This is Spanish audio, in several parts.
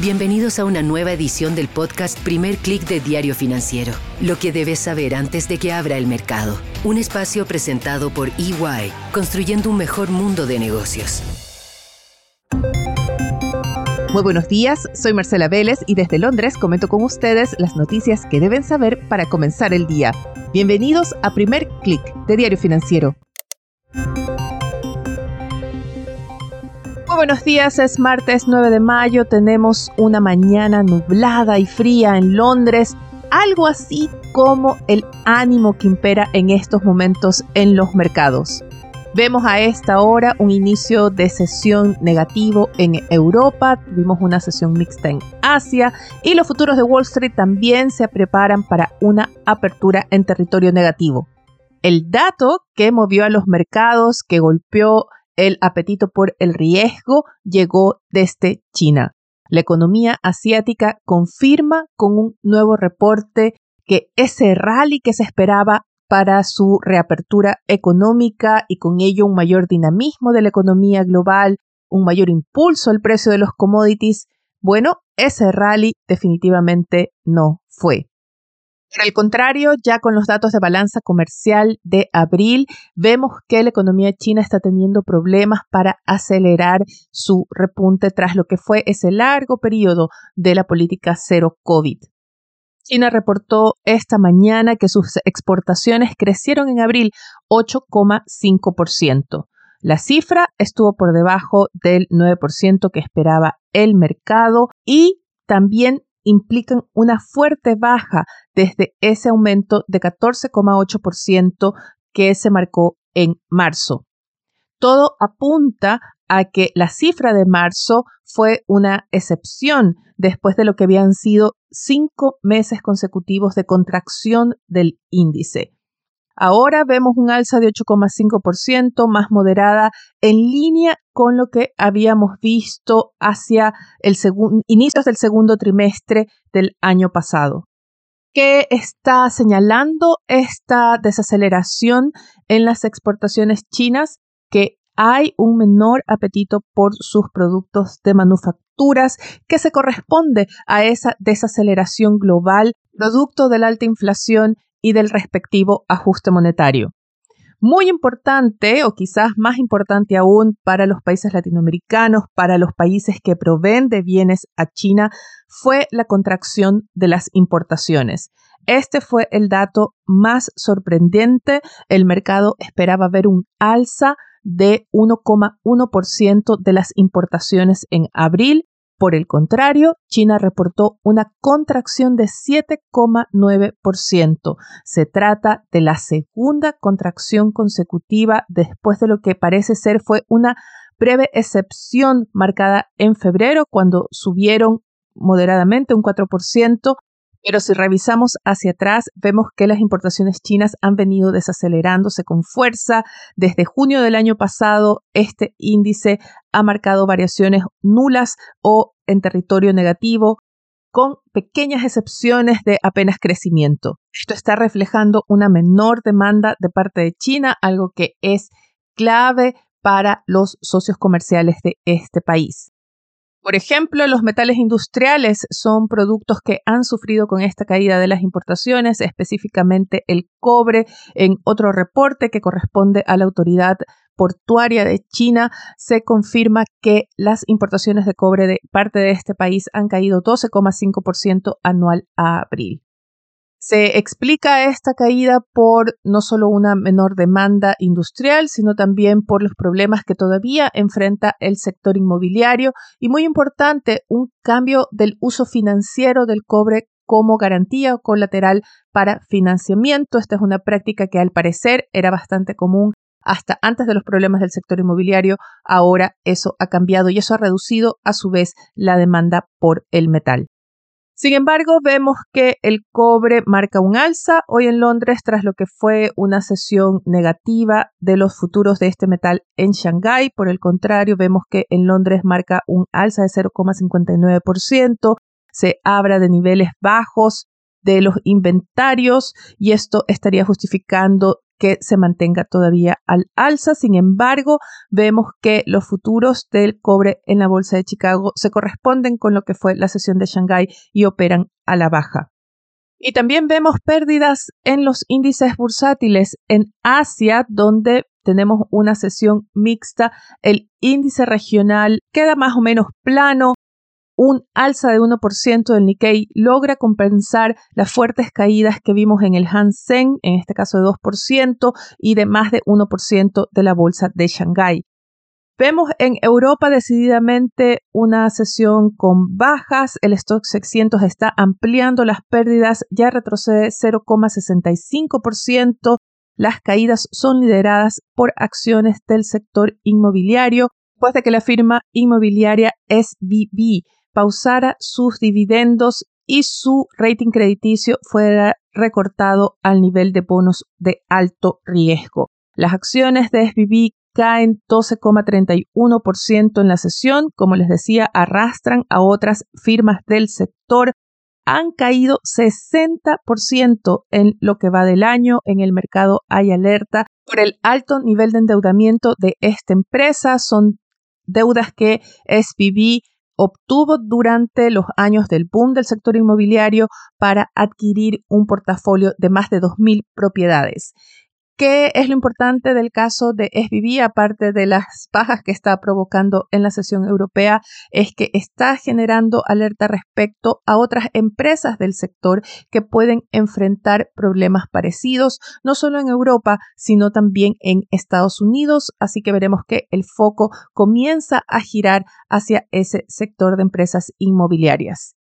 Bienvenidos a una nueva edición del podcast Primer Click de Diario Financiero. Lo que debes saber antes de que abra el mercado. Un espacio presentado por EY, construyendo un mejor mundo de negocios. Muy buenos días, soy Marcela Vélez y desde Londres comento con ustedes las noticias que deben saber para comenzar el día. Bienvenidos a Primer Click de Diario Financiero. Buenos días, es martes 9 de mayo, tenemos una mañana nublada y fría en Londres, algo así como el ánimo que impera en estos momentos en los mercados. Vemos a esta hora un inicio de sesión negativo en Europa, tuvimos una sesión mixta en Asia y los futuros de Wall Street también se preparan para una apertura en territorio negativo. El dato que movió a los mercados, que golpeó el apetito por el riesgo llegó desde China. La economía asiática confirma con un nuevo reporte que ese rally que se esperaba para su reapertura económica y con ello un mayor dinamismo de la economía global, un mayor impulso al precio de los commodities, bueno, ese rally definitivamente no fue. Por el contrario, ya con los datos de balanza comercial de abril, vemos que la economía china está teniendo problemas para acelerar su repunte tras lo que fue ese largo periodo de la política cero COVID. China reportó esta mañana que sus exportaciones crecieron en abril 8,5%. La cifra estuvo por debajo del 9% que esperaba el mercado y también implican una fuerte baja desde ese aumento de 14,8% que se marcó en marzo. Todo apunta a que la cifra de marzo fue una excepción después de lo que habían sido cinco meses consecutivos de contracción del índice. Ahora vemos un alza de 8,5% más moderada en línea con lo que habíamos visto hacia el inicios del segundo trimestre del año pasado. ¿Qué está señalando esta desaceleración en las exportaciones chinas? Que hay un menor apetito por sus productos de manufacturas que se corresponde a esa desaceleración global, producto de la alta inflación y del respectivo ajuste monetario. Muy importante, o quizás más importante aún para los países latinoamericanos, para los países que proveen de bienes a China, fue la contracción de las importaciones. Este fue el dato más sorprendente. El mercado esperaba ver un alza de 1,1% de las importaciones en abril por el contrario, China reportó una contracción de 7,9%. Se trata de la segunda contracción consecutiva después de lo que parece ser fue una breve excepción marcada en febrero cuando subieron moderadamente un 4%, pero si revisamos hacia atrás, vemos que las importaciones chinas han venido desacelerándose con fuerza. Desde junio del año pasado, este índice ha marcado variaciones nulas o en territorio negativo, con pequeñas excepciones de apenas crecimiento. Esto está reflejando una menor demanda de parte de China, algo que es clave para los socios comerciales de este país. Por ejemplo, los metales industriales son productos que han sufrido con esta caída de las importaciones, específicamente el cobre. En otro reporte que corresponde a la autoridad portuaria de China, se confirma que las importaciones de cobre de parte de este país han caído 12,5% anual a abril. Se explica esta caída por no solo una menor demanda industrial, sino también por los problemas que todavía enfrenta el sector inmobiliario y muy importante, un cambio del uso financiero del cobre como garantía o colateral para financiamiento. Esta es una práctica que al parecer era bastante común hasta antes de los problemas del sector inmobiliario. Ahora eso ha cambiado y eso ha reducido a su vez la demanda por el metal. Sin embargo, vemos que el cobre marca un alza hoy en Londres tras lo que fue una sesión negativa de los futuros de este metal en Shanghái. Por el contrario, vemos que en Londres marca un alza de 0,59%, se abra de niveles bajos de los inventarios y esto estaría justificando que se mantenga todavía al alza. Sin embargo, vemos que los futuros del cobre en la Bolsa de Chicago se corresponden con lo que fue la sesión de Shanghái y operan a la baja. Y también vemos pérdidas en los índices bursátiles en Asia, donde tenemos una sesión mixta. El índice regional queda más o menos plano. Un alza de 1% del Nikkei logra compensar las fuertes caídas que vimos en el Hansen, en este caso de 2%, y de más de 1% de la bolsa de Shanghái. Vemos en Europa decididamente una sesión con bajas. El stock 600 está ampliando las pérdidas, ya retrocede 0,65%. Las caídas son lideradas por acciones del sector inmobiliario, después de que la firma inmobiliaria SBB pausara sus dividendos y su rating crediticio fuera recortado al nivel de bonos de alto riesgo. Las acciones de SBB caen 12,31% en la sesión. Como les decía, arrastran a otras firmas del sector. Han caído 60% en lo que va del año. En el mercado hay alerta por el alto nivel de endeudamiento de esta empresa. Son deudas que SPV obtuvo durante los años del boom del sector inmobiliario para adquirir un portafolio de más de 2.000 propiedades. ¿Qué es lo importante del caso de SBB, aparte de las bajas que está provocando en la sesión europea? Es que está generando alerta respecto a otras empresas del sector que pueden enfrentar problemas parecidos, no solo en Europa, sino también en Estados Unidos. Así que veremos que el foco comienza a girar hacia ese sector de empresas inmobiliarias.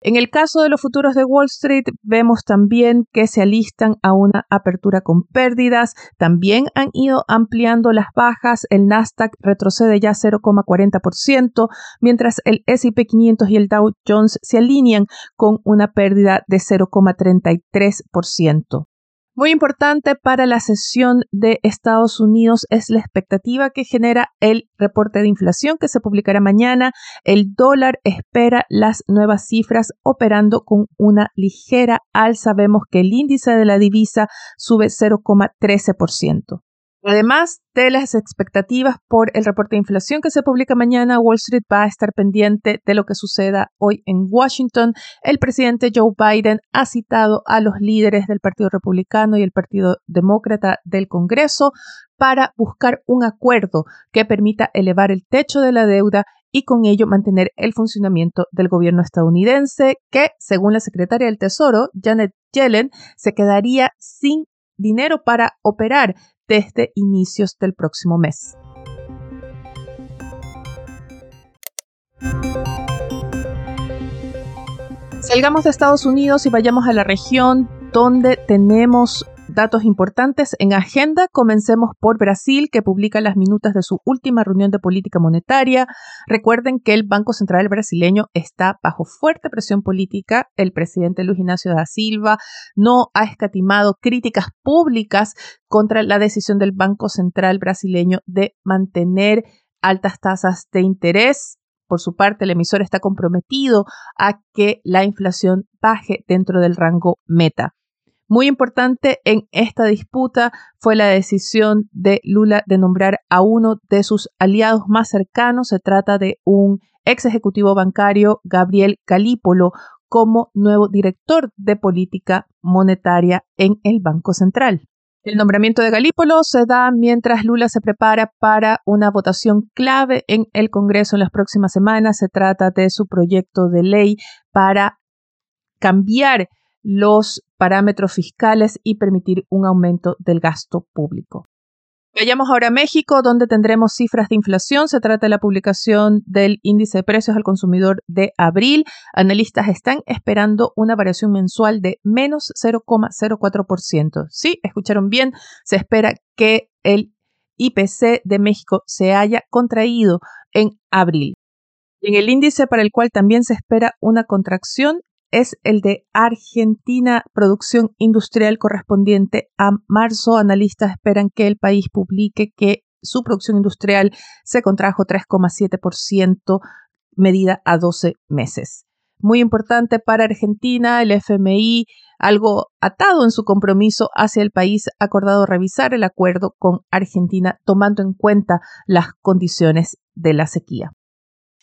En el caso de los futuros de Wall Street, vemos también que se alistan a una apertura con pérdidas. También han ido ampliando las bajas. El Nasdaq retrocede ya 0,40%, mientras el SP 500 y el Dow Jones se alinean con una pérdida de 0,33%. Muy importante para la sesión de Estados Unidos es la expectativa que genera el reporte de inflación que se publicará mañana. El dólar espera las nuevas cifras operando con una ligera alza. Vemos que el índice de la divisa sube 0,13%. Además de las expectativas por el reporte de inflación que se publica mañana, Wall Street va a estar pendiente de lo que suceda hoy en Washington. El presidente Joe Biden ha citado a los líderes del Partido Republicano y el Partido Demócrata del Congreso para buscar un acuerdo que permita elevar el techo de la deuda y con ello mantener el funcionamiento del gobierno estadounidense, que, según la secretaria del Tesoro, Janet Yellen, se quedaría sin dinero para operar desde inicios del próximo mes. Salgamos de Estados Unidos y vayamos a la región donde tenemos datos importantes en agenda. Comencemos por Brasil, que publica las minutas de su última reunión de política monetaria. Recuerden que el Banco Central brasileño está bajo fuerte presión política. El presidente Luis Ignacio da Silva no ha escatimado críticas públicas contra la decisión del Banco Central brasileño de mantener altas tasas de interés por su parte, el emisor está comprometido a que la inflación baje dentro del rango meta. Muy importante en esta disputa fue la decisión de Lula de nombrar a uno de sus aliados más cercanos. Se trata de un ex ejecutivo bancario, Gabriel Calípolo, como nuevo director de política monetaria en el Banco Central. El nombramiento de Galípolo se da mientras Lula se prepara para una votación clave en el Congreso en las próximas semanas. Se trata de su proyecto de ley para cambiar los parámetros fiscales y permitir un aumento del gasto público. Vayamos ahora a México, donde tendremos cifras de inflación. Se trata de la publicación del índice de precios al consumidor de abril. Analistas están esperando una variación mensual de menos 0,04%. Sí, escucharon bien, se espera que el IPC de México se haya contraído en abril. en el índice para el cual también se espera una contracción es el de Argentina, producción industrial correspondiente a marzo. Analistas esperan que el país publique que su producción industrial se contrajo 3,7% medida a 12 meses. muy importante para Argentina, el FMI, algo atado en su compromiso hacia el país, ha acordado revisar el acuerdo con Argentina tomando en cuenta las condiciones de la sequía.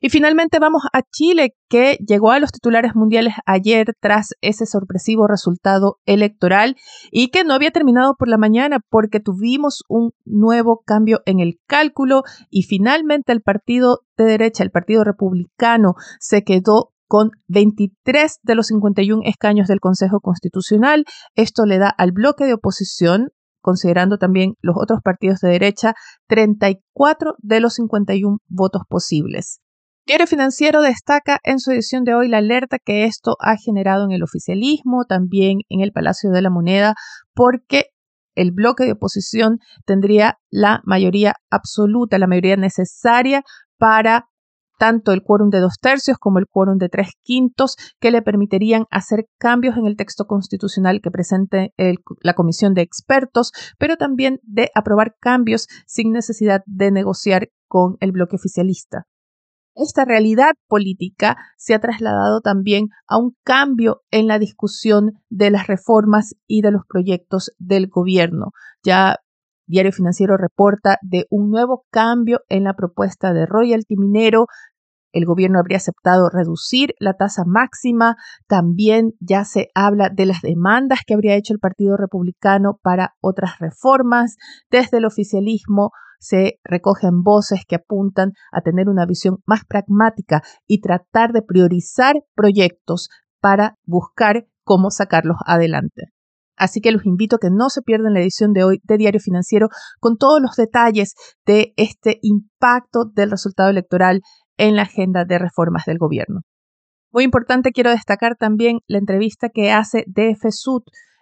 Y finalmente vamos a Chile, que llegó a los titulares mundiales ayer tras ese sorpresivo resultado electoral y que no había terminado por la mañana porque tuvimos un nuevo cambio en el cálculo y finalmente el partido de derecha, el Partido Republicano, se quedó con 23 de los 51 escaños del Consejo Constitucional. Esto le da al bloque de oposición considerando también los otros partidos de derecha, 34 de los 51 votos posibles. Diario Financiero destaca en su edición de hoy la alerta que esto ha generado en el oficialismo, también en el Palacio de la Moneda, porque el bloque de oposición tendría la mayoría absoluta, la mayoría necesaria para tanto el quórum de dos tercios como el quórum de tres quintos, que le permitirían hacer cambios en el texto constitucional que presente la comisión de expertos, pero también de aprobar cambios sin necesidad de negociar con el bloque oficialista. Esta realidad política se ha trasladado también a un cambio en la discusión de las reformas y de los proyectos del gobierno. Ya Diario Financiero reporta de un nuevo cambio en la propuesta de royalty minero. El gobierno habría aceptado reducir la tasa máxima. También ya se habla de las demandas que habría hecho el Partido Republicano para otras reformas. Desde el oficialismo se recogen voces que apuntan a tener una visión más pragmática y tratar de priorizar proyectos para buscar cómo sacarlos adelante. Así que los invito a que no se pierdan la edición de hoy de Diario Financiero con todos los detalles de este impacto del resultado electoral en la agenda de reformas del gobierno. Muy importante, quiero destacar también la entrevista que hace DF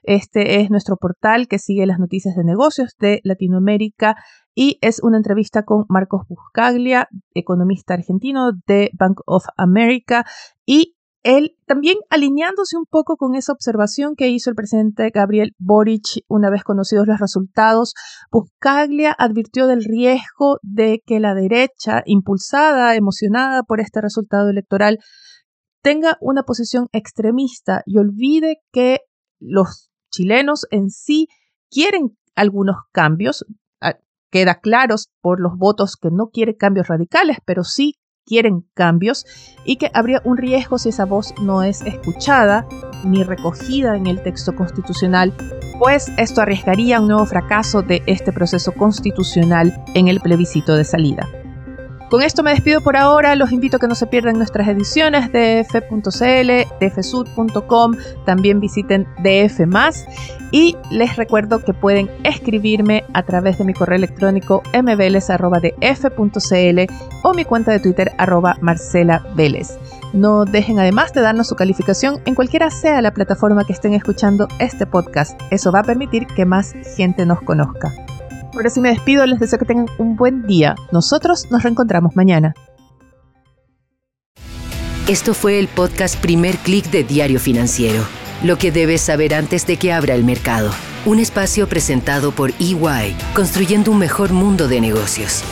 Este es nuestro portal que sigue las noticias de negocios de Latinoamérica y es una entrevista con Marcos Buscaglia, economista argentino de Bank of America y él también alineándose un poco con esa observación que hizo el presidente Gabriel Boric una vez conocidos los resultados, Buscaglia advirtió del riesgo de que la derecha, impulsada, emocionada por este resultado electoral, tenga una posición extremista y olvide que los chilenos en sí quieren algunos cambios, queda claro por los votos que no quiere cambios radicales, pero sí quieren cambios y que habría un riesgo si esa voz no es escuchada ni recogida en el texto constitucional, pues esto arriesgaría un nuevo fracaso de este proceso constitucional en el plebiscito de salida. Con esto me despido por ahora, los invito a que no se pierdan nuestras ediciones de f.cl, dfsud.com, también visiten DF y les recuerdo que pueden escribirme a través de mi correo electrónico mveles.df.cl o mi cuenta de Twitter arroba. No dejen además de darnos su calificación en cualquiera sea la plataforma que estén escuchando este podcast. Eso va a permitir que más gente nos conozca. Ahora sí me despido, les deseo que tengan un buen día. Nosotros nos reencontramos mañana. Esto fue el podcast Primer Click de Diario Financiero. Lo que debes saber antes de que abra el mercado. Un espacio presentado por EY, construyendo un mejor mundo de negocios.